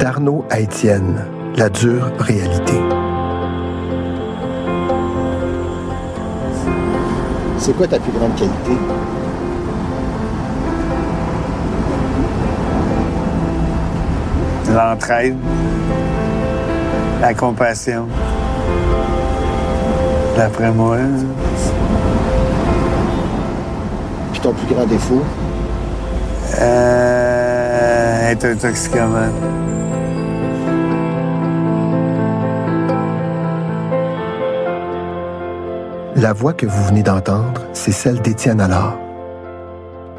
D'Arnaud à Étienne, la dure réalité. C'est quoi ta plus grande qualité? L'entraide, la compassion. D'après moi. Puis ton plus grand défaut? Euh, être un toxicomane. La voix que vous venez d'entendre, c'est celle d'Étienne Allard.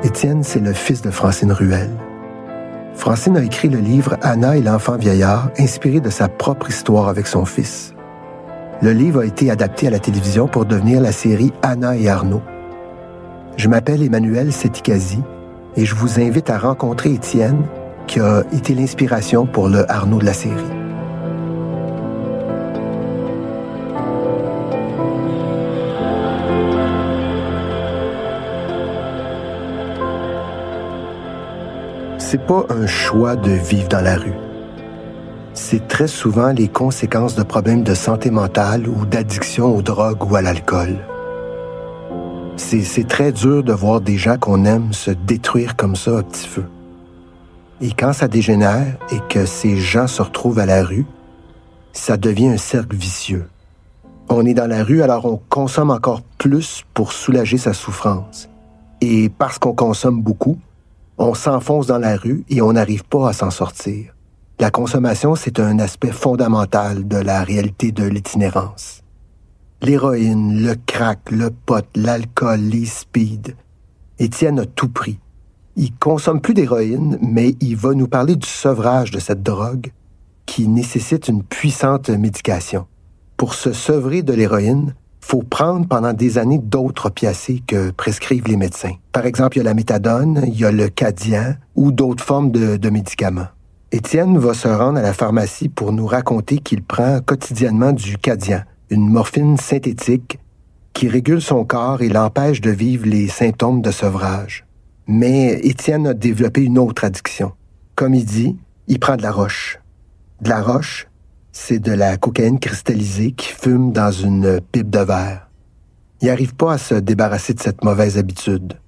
Étienne, c'est le fils de Francine Ruel. Francine a écrit le livre Anna et l'enfant vieillard, inspiré de sa propre histoire avec son fils. Le livre a été adapté à la télévision pour devenir la série Anna et Arnaud. Je m'appelle Emmanuel Setikazi et je vous invite à rencontrer Étienne, qui a été l'inspiration pour le Arnaud de la série. C'est pas un choix de vivre dans la rue. C'est très souvent les conséquences de problèmes de santé mentale ou d'addiction aux drogues ou à l'alcool. C'est très dur de voir des gens qu'on aime se détruire comme ça à petit feu. Et quand ça dégénère et que ces gens se retrouvent à la rue, ça devient un cercle vicieux. On est dans la rue, alors on consomme encore plus pour soulager sa souffrance. Et parce qu'on consomme beaucoup, on s'enfonce dans la rue et on n'arrive pas à s'en sortir. La consommation, c'est un aspect fondamental de la réalité de l'itinérance. L'héroïne, le crack, le pot, l'alcool, les speeds. Étienne a tout pris. Il consomme plus d'héroïne, mais il va nous parler du sevrage de cette drogue qui nécessite une puissante médication. Pour se sevrer de l'héroïne, faut prendre pendant des années d'autres opiacés que prescrivent les médecins. Par exemple, il y a la méthadone, il y a le Cadian ou d'autres formes de, médicaments. Étienne va se rendre à la pharmacie pour nous raconter qu'il prend quotidiennement du Cadian, une morphine synthétique qui régule son corps et l'empêche de vivre les symptômes de sevrage. Mais Étienne a développé une autre addiction. Comme il dit, il prend de la roche. De la roche, c'est de la cocaïne cristallisée qui fume dans une pipe de verre. Il n'arrive pas à se débarrasser de cette mauvaise habitude.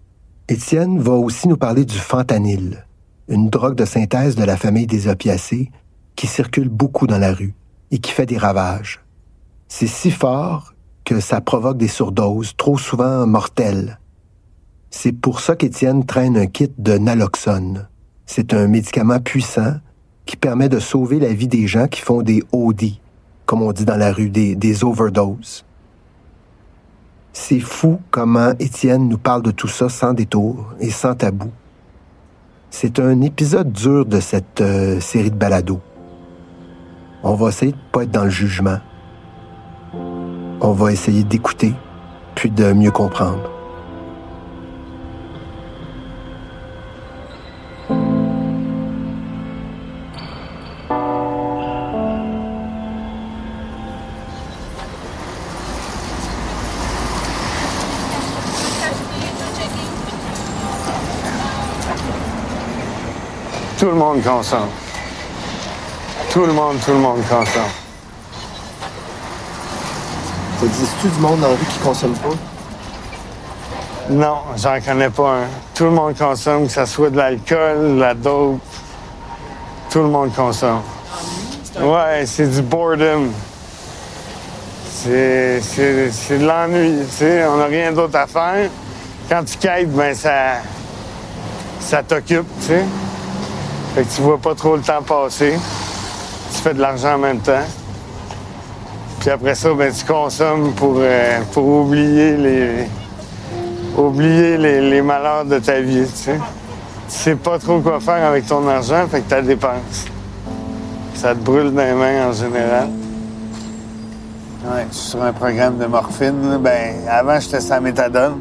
Étienne va aussi nous parler du fentanyl, une drogue de synthèse de la famille des opiacés qui circule beaucoup dans la rue et qui fait des ravages. C'est si fort que ça provoque des surdoses, trop souvent mortelles. C'est pour ça qu'Étienne traîne un kit de naloxone. C'est un médicament puissant qui permet de sauver la vie des gens qui font des OD, comme on dit dans la rue, des, overdoses. C'est fou comment Étienne nous parle de tout ça sans détour et sans tabou. C'est un épisode dur de cette euh, série de balados. On va essayer de pas être dans le jugement. On va essayer d'écouter, puis de mieux comprendre. Consomme. Tout le monde, tout le monde consomme. Ça existe-tu du monde dans la rue qui consomme pas? Non, j'en connais pas un. Tout le monde consomme, que ce soit de l'alcool, de la dope. Tout le monde consomme. Ouais, c'est du boredom. C'est de l'ennui, tu sais. On n'a rien d'autre à faire. Quand tu quêtes, ben ça, ça t'occupe, tu sais. Fait que tu vois pas trop le temps passer. Tu fais de l'argent en même temps. Puis après ça, ben, tu consommes pour, euh, pour oublier les oublier les, les malheurs de ta vie, tu sais. Tu sais pas trop quoi faire avec ton argent, fait que tu dépenses. Ça te brûle dans les mains en général. Ouais, je suis sur un programme de morphine. Ben, avant, j'étais sur la méthadone.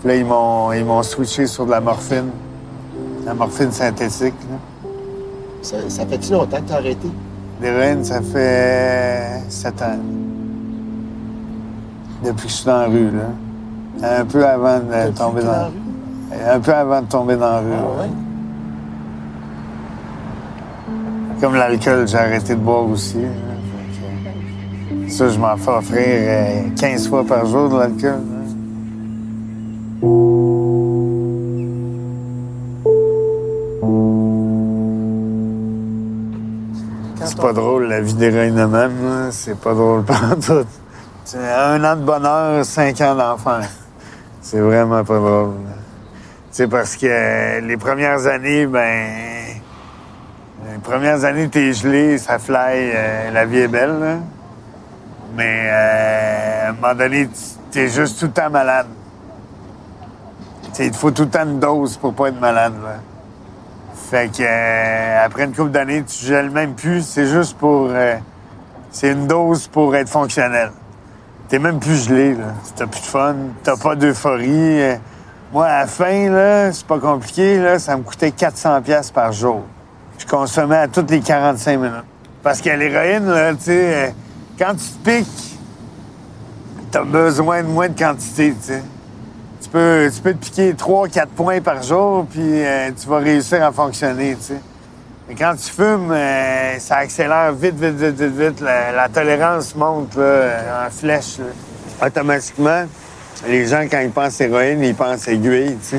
Puis là, ils m'ont, ils m'ont switché sur de la morphine. La morphine synthétique. là. Ça, ça fait-tu longtemps que t'as arrêté? L'héroïne, ça fait sept ans. Depuis que je suis dans la rue, là. Un peu avant de tomber dans, la rue? Un peu avant de tomber dans la rue. Ah ouais? Comme l'alcool, j'ai arrêté de boire aussi. Ça, je m'en fais offrir euh, 15 fois par jour de l'alcool. C'est pas drôle, la vie d'héroïnomane, là. C'est pas drôle tout. C'est un an de bonheur, cinq ans d'enfer. C'est vraiment pas drôle. sais, parce que les premières années, ben... Les premières années, t'es gelé, ça fly, euh, la vie est belle, là. Mais euh, à un moment donné, t'es juste tout le temps malade. Il te faut tout le temps une dose pour pas être malade, là. Fait que euh, après une couple d'années, tu gèles même plus. C'est juste pour. euh, c'est une dose pour être fonctionnel. T'es même plus gelé, là. T'as plus de fun, t'as pas d'euphorie. Moi, à la fin, là, c'est pas compliqué, là, ça me coûtait 400 pièces par jour. Je consommais à toutes les 45 minutes. Parce que l'héroïne, là, tu sais, euh, quand tu te piques, t'as besoin de moins de quantité, tu sais. Tu peux, tu peux te piquer 3-4 points par jour, puis euh, tu vas réussir à fonctionner, tu. Mais quand tu fumes, euh, ça accélère vite, vite, vite, vite, vite. La, tolérance monte en flèche. Automatiquement, les gens, quand ils pensent héroïne, ils pensent aiguille, tu.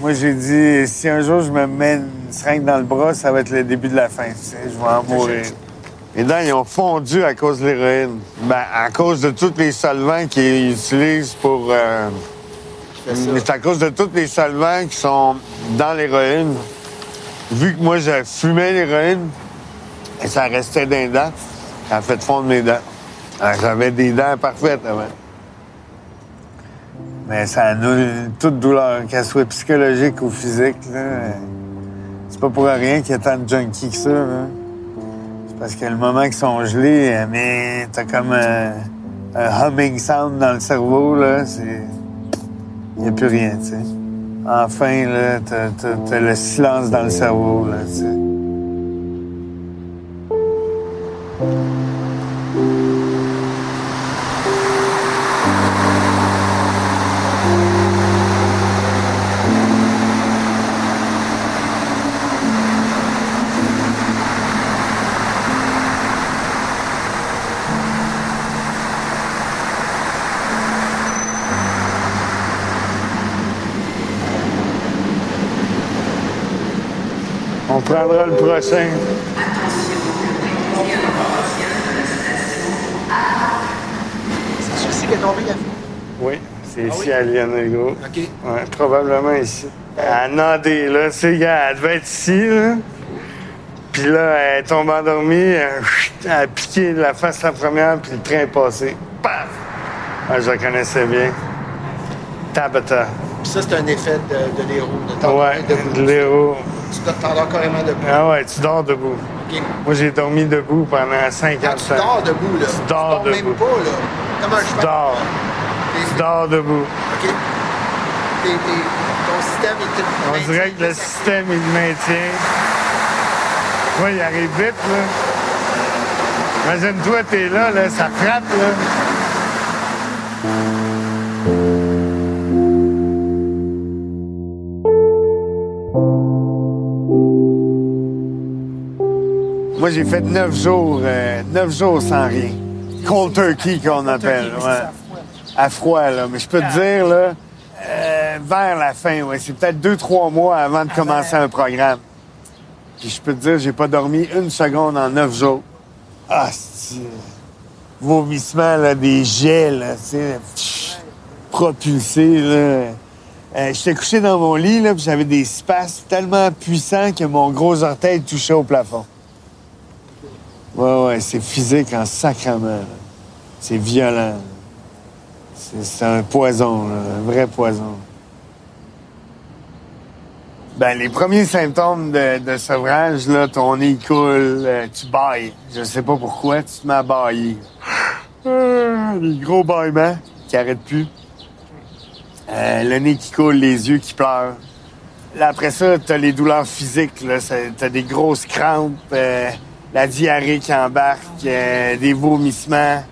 Moi, j'ai dit, si un jour je me mets une seringue dans le bras, ça va être le début de la fin, tu sais. Je vais en mourir. Les dents, ils ont fondu à cause de l'héroïne. Ben, à cause de tous les solvants qu'ils utilisent pour... euh, Mais c'est à cause de tous les solvants qui sont dans l'héroïne. Vu que moi, je fumais l'héroïne, et ça restait dans les dents, ça a fait fondre mes dents. Alors, J'avais des dents parfaites. Mais ça annule toute douleur, qu'elle soit psychologique ou physique. C'est pas pour rien qu'il y a tant de junkies que ça. C'est parce que le moment qu'ils sont gelés, euh, mais t'as comme un, humming sound dans le cerveau, là. Il n'y a plus rien, tu sais. Enfin, là, t'as, le silence dans le cerveau, là, tu sais. On prendra le prochain. C'est ici qu'est tombé la fille. Oui, c'est ici oui? à Lionel-Gros. OK. Ouais, probablement ici. À Nandé, là, c'est gars, elle devait être ici, là. Puis là, elle est tombée endormie, elle, a piqué la face la première, puis le train est passé. Paf! Ah, je la connaissais bien. Tabata. Puis ça, c'est un effet de, de l'héros. De Ouais, de l'héros. Tu dois t'endors carrément debout. Ah ouais, tu dors debout. Moi, j'ai dormi debout pendant 50 Quand ans. tu dors debout, là. Tu dors même debout. pas, là. Comme un Tu cheval. dors. T'es- Tu dors debout. OK. Ton système est tout On dirait que le système, il le maintient. Oui, il arrive vite, là. Imagine-toi, t'es là, là, ça frappe, là. Moi, j'ai fait neuf jours, euh, neuf jours sans rien. Cold turkey, qu'on appelle. ouais. À froid, là. Mais je peux te dire, là, euh, vers la fin, ouais, c'est peut-être deux, trois mois avant de commencer un programme. Puis je peux te dire, j'ai pas dormi une seconde en neuf jours. Ah, c'est... Vomissement, là, des jets, là, tu sais, pff, propulsés, là. Euh, J'étais couché dans mon lit, là, puis j'avais des spasmes tellement puissants que mon gros orteil touchait au plafond. Ouais, ouais, c'est physique en sacrement. C'est violent. C'est un poison, un vrai poison. Ben, les premiers symptômes de, de sevrage, là, ton nez coule, euh, tu bailles. Je sais pas pourquoi, tu te mets à. Ah, des gros bâillements qui arrêtent plus. Euh, le nez qui coule, les yeux qui pleurent. Là, après ça, t'as les douleurs physiques, là. T'as des grosses crampes, euh, la diarrhée qui embarque, euh, des vomissements.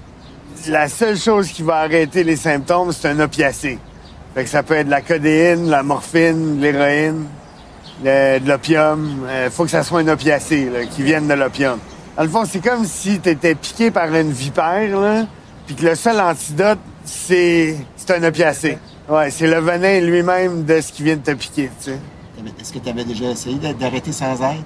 La seule chose qui va arrêter les symptômes, c'est un opiacé. Fait que ça peut être de la codéine, la morphine, l'héroïne. le- de l'opium. Il faut que ça soit un opiacé, qui vienne de l'opium. Dans le fond, c'est comme si tu piqué par une vipère, là, puis que le seul antidote, c'est un opiacé. Ouais, c'est le venin lui-même de ce qui vient de te piquer, tu sais. Est-ce que tu avais déjà essayé d'a- d'arrêter sans aide?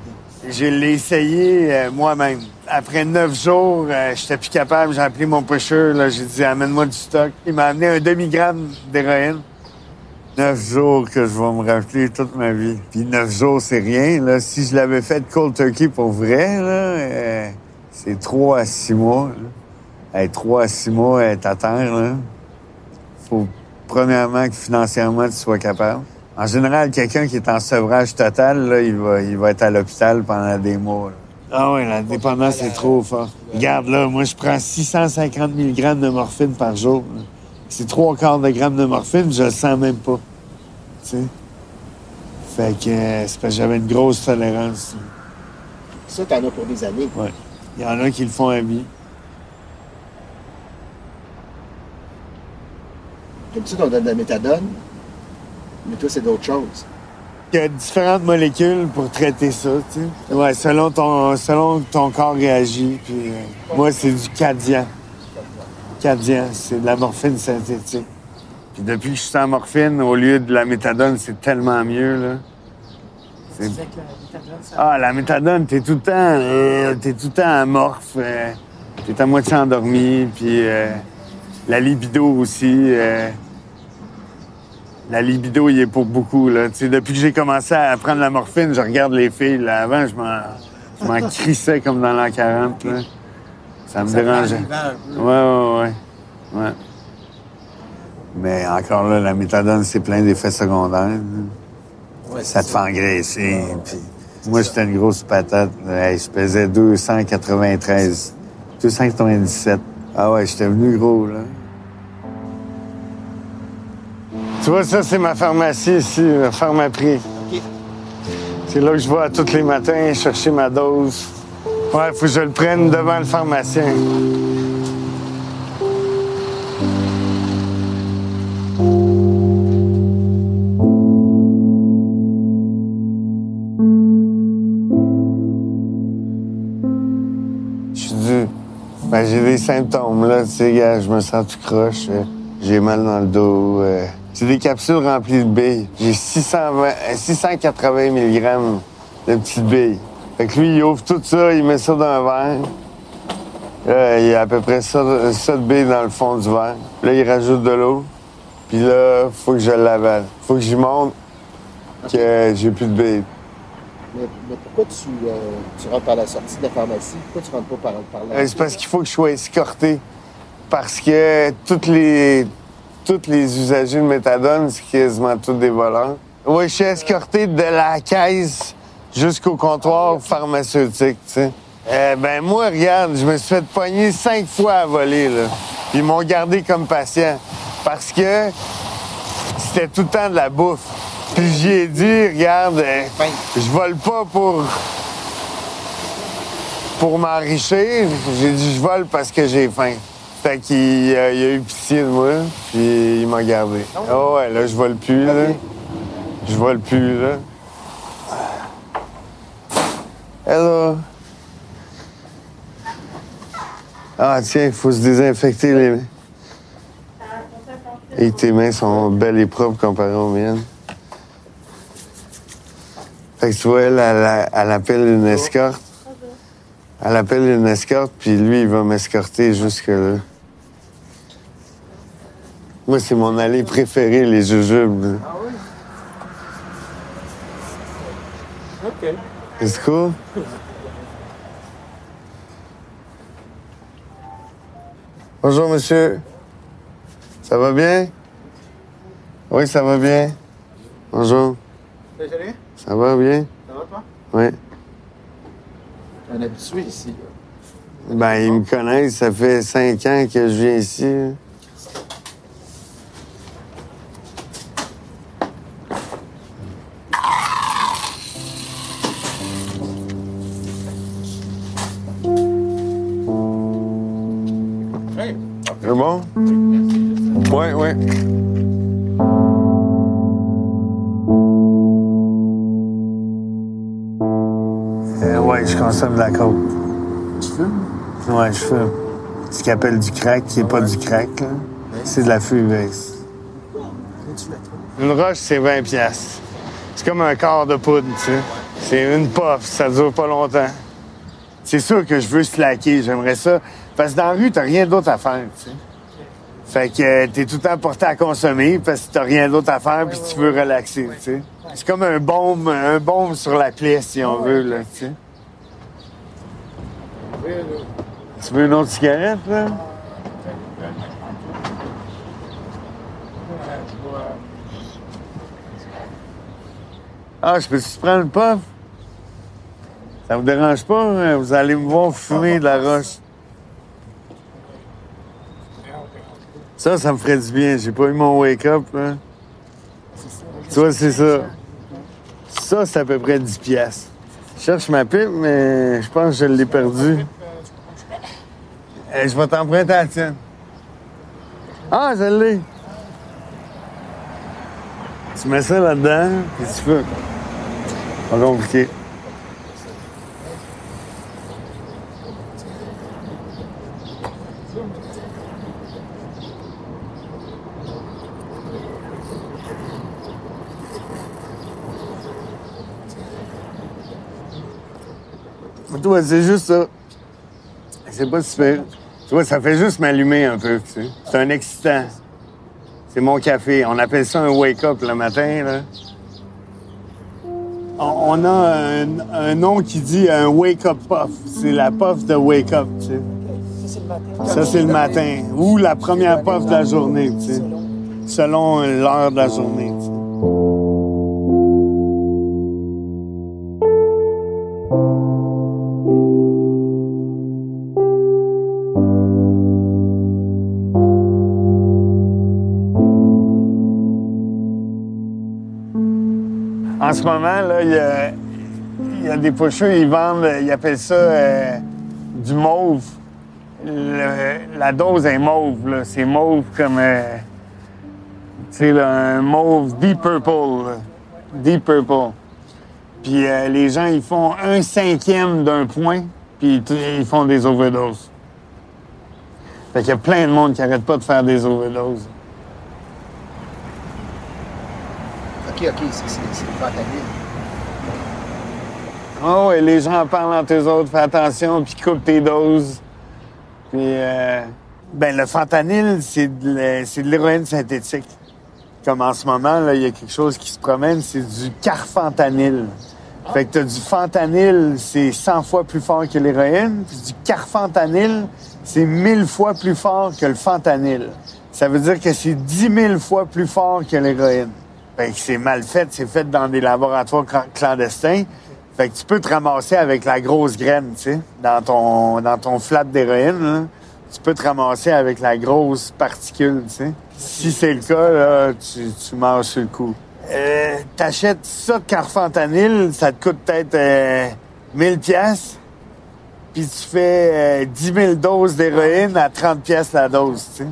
Je l'ai essayé euh, moi-même. Après neuf jours, euh, j'étais plus capable. J'ai appelé mon pusher. là, J'ai dit, amène-moi du stock. Il m'a amené un demi-gramme d'héroïne. Neuf jours que je vais me rappeler toute ma vie. Puis neuf jours, c'est rien. Là. Si je l'avais fait cold turkey pour vrai, là, euh, c'est trois à six mois. Là. Trois à six mois, terre, là. Faut premièrement que financièrement tu sois capable. En général, quelqu'un qui est en sevrage total, là, il, va, il va être à l'hôpital pendant des mois. là. Ah oui, la dépendance c'est trop fort. Regarde là, moi je prends 650 mg de morphine par jour. C'est trois quarts de gramme de morphine, je le sens même pas. Tu sais? Fait que euh, c'est parce que j'avais une grosse tolérance. Ça, t'en as pour des années. Ouais. Il y en a qui le font à vie. Comme ça, on donne de la méthadone, mais toi, c'est d'autres choses. Il y a différentes molécules pour traiter ça, tu sais. Ouais, selon ton, selon ton corps réagit. Puis, euh, moi, c'est du Cadian. Cadian, c'est de la morphine synthétique. Puis depuis que je suis en morphine, au lieu de la méthadone, c'est tellement mieux, là. C'est- Ah, la méthadone, t'es tout le temps, euh, t'es tout le temps amorphe. euh, t'es à moitié endormi, puis euh, la libido aussi. La libido, il est pour beaucoup. Là. Depuis que j'ai commencé à prendre la morphine, je regarde les filles. Là. Avant, je m'en, je m'en crissais comme dans l'an 40. Là. Ça me dérangeait. Ouais, ouais, ouais, ouais. Mais encore là, la méthadone, c'est plein d'effets secondaires. Ouais, Ça te fait engraisser. puis moi, j'étais une grosse patate. Hey, je pesais 293, 297. Ah ouais, j'étais venu gros, là. Tu vois, ça, c'est ma pharmacie ici, la pharmaprix. C'est là que je vais à tous les matins chercher ma dose. Ouais, faut que je le prenne devant le pharmacien. Je suis dû. Ben, j'ai des symptômes, là. Tu sais, je me sens tout croche. euh, J'ai mal dans le dos. euh. C'est des capsules remplies de billes. J'ai 620, euh, 680 mg de petites billes. Fait que lui, il ouvre tout ça, il met ça dans un verre. Là, il y a à peu près ça, ça de billes dans le fond du verre. Là, il rajoute de l'eau. Puis là, faut que je l'avale. Faut que j'y montre que j'ai plus de billes. Mais, mais pourquoi tu, euh, tu rentres par la sortie de la pharmacie? Pourquoi tu rentres pas par, par là? Euh, C'est parce qu'il faut que je sois escorté. Parce que toutes les, tous les usagers de méthadone, c'est quasiment tous des voleurs. Oui, je suis escorté de la caisse jusqu'au comptoir pharmaceutique, tu sais. Euh, ben moi, regarde, je me suis fait pogner cinq fois à voler, là. Ils m'ont gardé comme patient. Parce que c'était tout le temps de la bouffe. Puis j'y ai dit, regarde, euh, Faim. je vole pas pour pour m'enrichir, j'ai dit je vole parce que j'ai faim. Fait qu'il euh, a eu pitié de moi, puis il m'a gardé. Ah ouais, là, je vole plus, là. Je vole plus, là. Hello. Ah, tiens, il faut se désinfecter les mains. Et tes mains sont belles et propres comparées aux miennes. Fait que tu vois, elle, elle, elle appelle une escorte. Elle appelle une escorte, puis lui, il va m'escorter jusque-là. Moi, c'est mon allée préférée, les jujubes. là. OK. C'est cool? Bonjour, monsieur. Ça va bien? Oui, ça va bien. Bonjour. Ça va bien? Ça va, toi? Oui. Un habitué ici. Ben, ils me connaissent. Ça fait cinq ans que je viens ici. là. Bon? Oui, oui. consomme de la coke. Tu fumes? Ouais, je fume. Ce qu'ils appellent du crack, qui n'est pas du crack, là. C'est de la freebase. Une roche, c'est 20 pièces. C'est comme un quart de poudre, tu sais. C'est une puff, ça dure pas longtemps. C'est sûr que je veux slacker, j'aimerais ça. Parce que dans la rue, t'as rien d'autre à faire, tu sais. Fait que euh, t'es tout le temps porté à consommer parce que t'as rien d'autre à faire puis tu veux relaxer, tu sais. C'est comme un baume, un baume sur la plaie, si on veut, là, tu sais. Tu veux une autre cigarette, là? Ah, je peux-tu prendre une puff? Ça vous dérange pas? hein? Vous allez me voir fumer de la roche. Ça, ça me ferait du bien. J'ai pas eu mon wake-up, là. Tu vois, c'est ça. Ça, c'est à peu près 10 piastres. Je cherche ma pipe, mais je pense que je l'ai perdue. Eh, je vais t'emprunter la tienne. Ah, je l'ai. Tu mets ça là-dedans, puis tu fais. Pas compliqué. C'est juste ça. C'est pas super. Tu vois, ça fait juste m'allumer un peu, tu sais. C'est un excitant. C'est mon café. On appelle ça un wake-up le matin, là. On on a un, un nom qui dit un wake-up puff. C'est la puff de wake-up, tu sais. Ça, c'est le matin. Ou la première puff de la journée, tu sais. Selon l'heure de la journée, tu sais. En ce moment, là, il y a, des pocheux, ils vendent, ils appellent ça euh, du mauve. La dose est mauve. C'est mauve comme, euh, tu sais, un mauve deep purple. Deep purple. Puis euh, les gens, ils font un cinquième d'un point, puis ils font des overdoses. Fait qu'il y a plein de monde qui arrête pas de faire des overdoses. OK, OK, c'est le fentanyl. Ah ouais, les gens en parlent entre eux autres, fais attention, puis coupe tes doses. Puis, euh, ben, le fentanyl, c'est de l'hé- c'est de l'héroïne synthétique. Comme en ce moment, là, il y a quelque chose qui se promène, c'est du carfentanyl. Fait que t'as du fentanyl, c'est 100 fois plus fort que l'héroïne, puis du carfentanyl, c'est 1000 fois plus fort que le fentanyl. Ça veut dire que c'est 10 000 fois plus fort que l'héroïne. Fait que c'est mal fait, c'est fait dans des laboratoires clan- clandestins. Fait que tu peux te ramasser avec la grosse graine, tu sais, dans ton, dans ton flat d'héroïne. Tu peux te ramasser avec la grosse particule, tu sais. Si c'est le cas, là, tu, tu manges sur le coup. Euh, T'achètes ça de carfentanyl, ça te coûte peut-être euh, 1000 pièces puis tu fais euh, 10 000 doses d'héroïne à 30 pièces la dose, tu sais.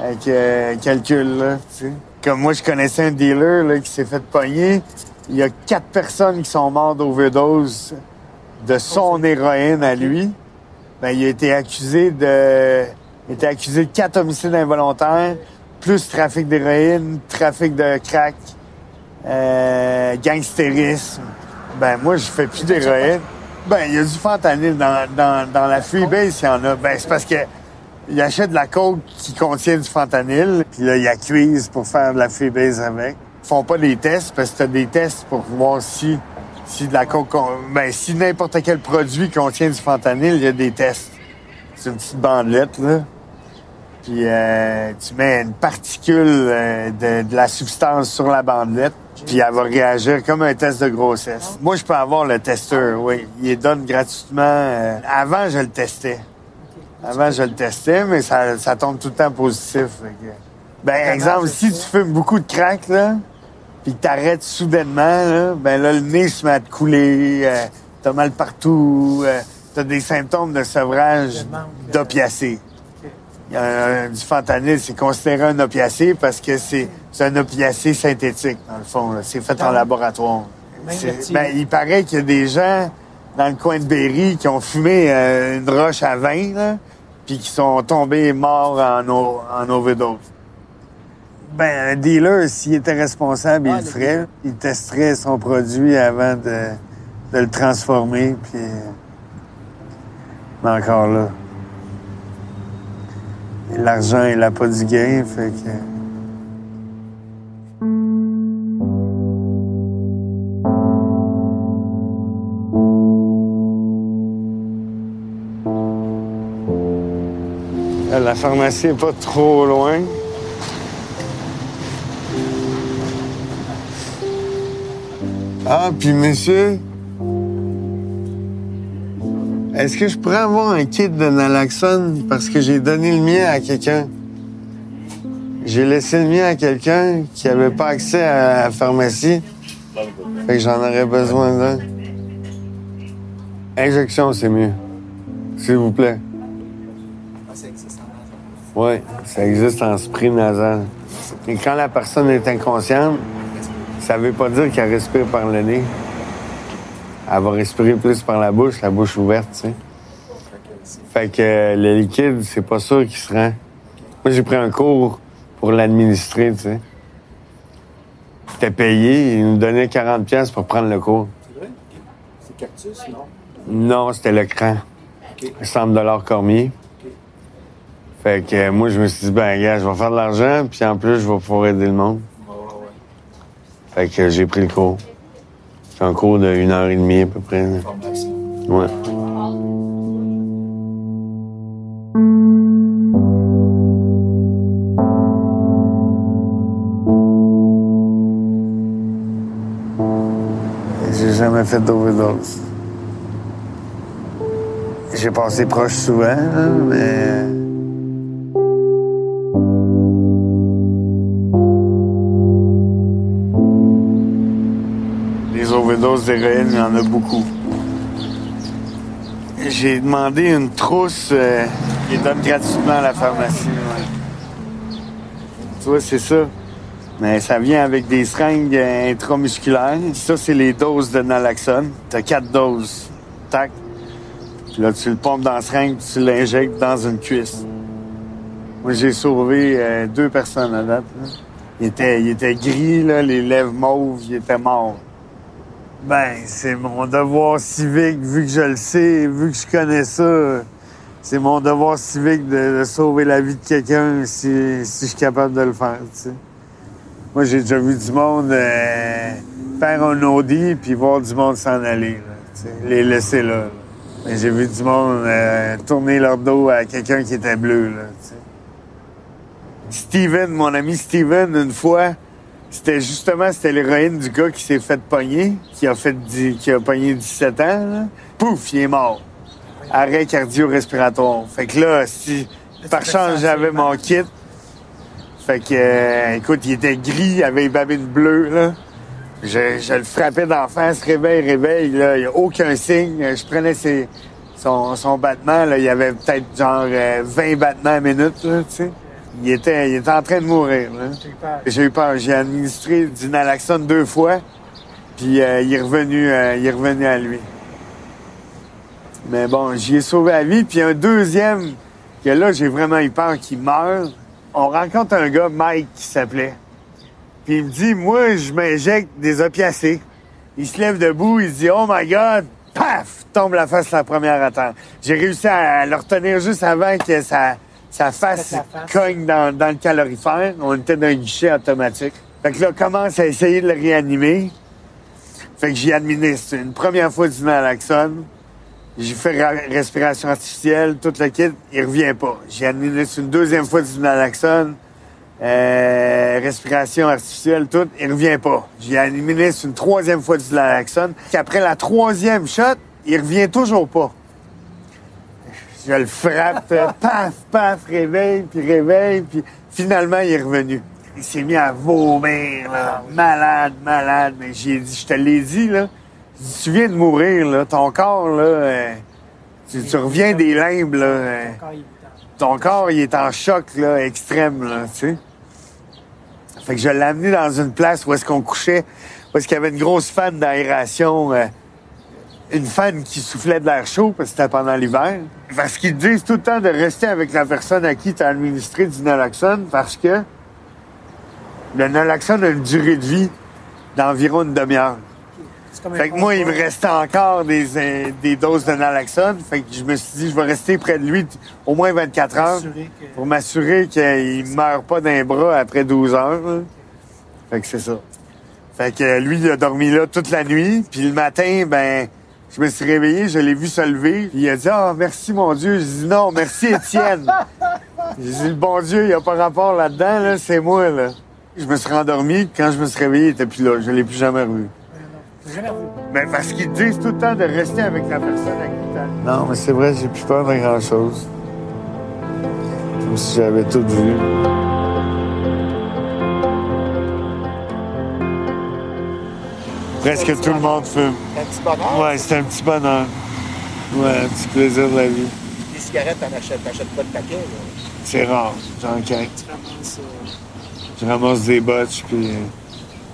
Avec euh, calcul, là, tu sais. Comme moi, je connaissais un dealer là, qui s'est fait pogner. Il y a quatre personnes qui sont mortes d'overdose de son héroïne à lui. Ben, il a été accusé de... Il a été accusé de quatre homicides involontaires, plus trafic d'héroïne, trafic de crack, euh, gangstérisme. Ben, moi, je fais plus d'héroïne. Ben, il y a du fentanyl dans, dans, dans la freebase, il y en a. Ben, c'est parce que il achète de la coke qui contient du fentanyl, puis là, il cuise pour faire de la freebase avec. Ils font pas des tests, parce que t'as des tests pour voir si, si de la coke, ben, si n'importe quel produit contient du fentanyl, il y a des tests. C'est une petite bandelette, là. Puis euh, tu mets une particule euh, de, la substance sur la bandelette, puis elle va réagir comme un test de grossesse. Moi, je peux avoir le testeur, oui. Il donne gratuitement. euh, avant, je le testais. Avant, je le testais, mais ça, ça tombe tout le temps positif. que- Ben, exemple, si tu fumes beaucoup de crack, là, puis que t'arrêtes soudainement, là, ben là, le nez se met à te couler, euh, t'as mal partout, euh, t'as des symptômes de sevrage a un- du fentanyl, c'est considéré un opiacé parce que c'est un opiacé synthétique, dans le fond. C'est fait en laboratoire. Ben, il paraît qu'il y a des gens dans le coin de Berry qui ont fumé euh, une roche à vin, là, puis qui sont tombés morts en, en overdose. Ben, un dealer, s'il était responsable, Ah, il le ferait. Il testerait son produit avant de, de le transformer, puis... euh, Mais encore là... L'argent, il a pas du gain, fait que... pharmacie est pas trop loin. Ah, puis monsieur, est-ce que je pourrais avoir un kit de naloxone parce que j'ai donné le mien à quelqu'un? J'ai laissé le mien à quelqu'un qui avait pas accès à la pharmacie. Fait que j'en aurais besoin d'un. Injection, c'est mieux. S'il vous plaît. Oui, ça existe en spray nasal. Et quand la personne est inconsciente, ça veut pas dire qu'elle respire par le nez. Elle va respirer plus par la bouche, la bouche ouverte, tu sais. Fait que le liquide, c'est pas sûr qu'il se rend. Moi, j'ai pris un cours pour l'administrer, tu sais. J'étais payé, ils nous donnaient 40$ piastres pour prendre le cours. C'est vrai? C'est cactus, non? Non, c'était le cran. OK. 100 Cormier. Fait que euh, moi, je me suis dit, ben, gars, je vais faire de l'argent, puis en plus, je vais pouvoir aider le monde. Fait que euh, j'ai pris le cours. C'est un cours de une heure et demie à peu près. là. Ouais. J'ai jamais fait d'overdose. J'ai passé proche souvent, là, mais. Il y en a beaucoup. J'ai demandé une trousse euh, qui donne gratuitement à la pharmacie. Tu vois, c'est ça. Mais ça vient avec des seringues euh, intramusculaires. Ça, c'est les doses de naloxone. T'as quatre doses. Tac. Puis là, tu le pompes dans la seringue, tu l'injectes dans une cuisse. Moi, j'ai sauvé euh, deux personnes à date. là. Il était, il était gris, les lèvres mauves, il était mort. Ben, c'est mon devoir civique, vu que je le sais, vu que je connais ça. C'est mon devoir civique de, sauver la vie de quelqu'un si, si je suis capable de le faire. Moi, j'ai déjà vu du monde euh, faire un Audi puis voir du monde s'en aller, là, les laisser là. j'ai vu du monde euh, tourner leur dos à quelqu'un qui était bleu, là, tu sais. Steven, mon ami Steven, une fois, c'était justement c'était l'héroïne du gars qui s'est fait pogner, qui a fait dix- qui a pogné 17 ans. là. Pouf, il est mort. Arrêt cardio-respiratoire. Fait que là, si par chance j'avais mon kit, fait que euh, écoute, il était gris, il avait une babine bleue là. Je, je le frappais d'en face, réveil, réveil, là, il n'y a aucun signe. Je prenais ses, son, son battement, là, il y avait peut-être genre euh, 20 battements à minute, là, tu sais. Il était, il était en train de mourir. J'ai eu peur. J'ai administré du naloxone deux fois, puis euh, il, est revenu, euh, il est revenu à lui. Mais bon, j'y ai sauvé la vie. Puis un deuxième, que là, j'ai vraiment eu peur qu'il meure. On rencontre un gars, Mike, qui s'appelait. Puis il me dit, moi, je m'injecte des opiacés. Il se lève debout, il se dit, oh my God, paf, tombe la face la première à terre. J'ai réussi à le retenir juste avant que sa, sa face Sa face. cogne dans, dans le calorifère. On était dans un guichet automatique. Fait que là, commence à essayer de le réanimer. Fait que j'y administre une première fois du naloxone. J'ai fait ra- respiration artificielle, tout le kit, il revient pas. J'ai administré une deuxième fois du naloxone, euh, respiration artificielle, tout, il revient pas. J'ai administré une troisième fois du naloxone, puis après la troisième shot, il revient toujours pas. Je le frappe, euh, paf, paf, réveil, puis réveil, puis finalement, il est revenu. Il s'est mis à vomir, là, malade, malade, mais j'ai dit, je te l'ai dit, là, tu viens de mourir, là, ton corps, là, euh, tu, tu reviens des limbes, là, euh, ton corps, il est en choc, là, extrême, là, tu sais. Fait que je l'ai amené dans une place où est-ce qu'on couchait, où est-ce qu'il y avait une grosse fan d'aération. euh, une fan qui soufflait de l'air chaud parce que c'était pendant l'hiver. Parce qu'ils disent tout le temps de rester avec la personne à qui tu as administré du naloxone parce que le naloxone a une durée de vie d'environ une demi-heure. Fait que moi, il me restait encore des, euh, des doses de naloxone. Fait que je me suis dit, je vais rester près de lui au moins 24 heures pour m'assurer qu'il meurt pas d'un bras après 12 heures. là. Fait que c'est ça. Fait que lui, il a dormi là toute la nuit. Puis le matin, ben, je me suis réveillé, je l'ai vu se lever. Il a dit, ah, merci mon Dieu. J'ai dit, non, merci Étienne. J'ai dit, le bon Dieu, il n'y a pas rapport là-dedans, là, c'est moi, là. Je me suis rendormi. Quand je me suis réveillé, il était plus là. Je l'ai plus jamais revu. Mais parce qu'ils disent tout le temps de rester avec la personne à qui. Non, mais c'est vrai, j'ai plus peur de grand-chose. Comme si j'avais tout vu. Presque tout le monde fume. Un petit bonheur. Ouais, c'est un petit bonheur. Ouais, un petit plaisir de la vie. Des cigarettes, t'en achètes, t'achètes pas de paquet. là. C'est rare, j'en quête. Je ramasse des botches, puis... euh,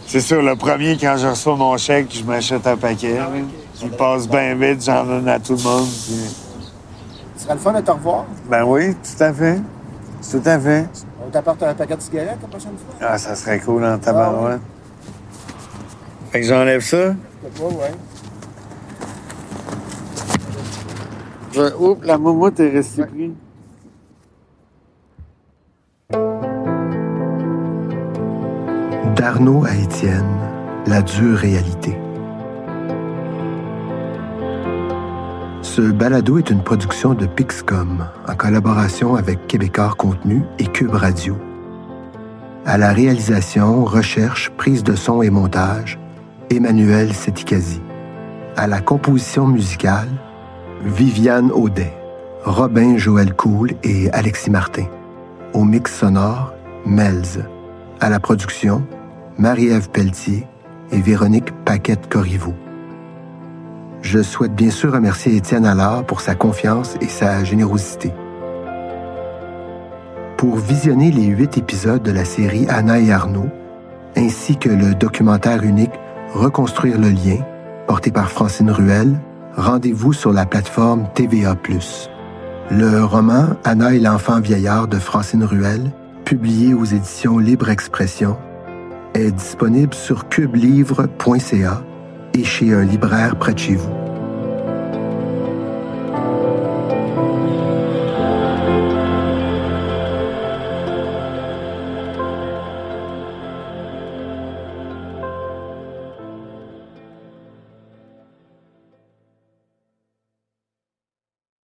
C'est sûr, le premier, quand je reçois mon chèque, je m'achète un paquet. là. Il passe bien vite, j'en donne à tout le monde. puis- Ce serait le fun de te revoir. Ben oui, tout à fait. Tout à fait. On t'apporte un paquet de cigarettes la prochaine fois? Ah, ça serait cool en tabarouette. Fait que j'enlève ça? Je... Oups, la moumoute est restée prise. D'Arnaud à Étienne, la dure réalité. Ce balado est une production de Pixcom en collaboration avec Québécois Contenu et Cube Radio. À la réalisation, recherche, prise de son et montage, Emmanuel Setikazi. À la composition musicale, Viviane Audet, Robin Joël Cool et Alexis Martin. Au mix sonore, Melz. À la production, Marie-Ève Pelletier et Véronique Paquette-Corriveau. Je souhaite bien sûr remercier Étienne Allard pour sa confiance et sa générosité. Pour visionner les huit épisodes de la série Anna et Arnaud, ainsi que le documentaire unique Reconstruire le lien, porté par Francine Ruel, rendez-vous sur la plateforme TVA+. Le roman Anna et l'enfant vieillard de Francine Ruel, publié aux éditions Libre Expression, est disponible sur cubelivre.ca et chez un libraire près de chez vous.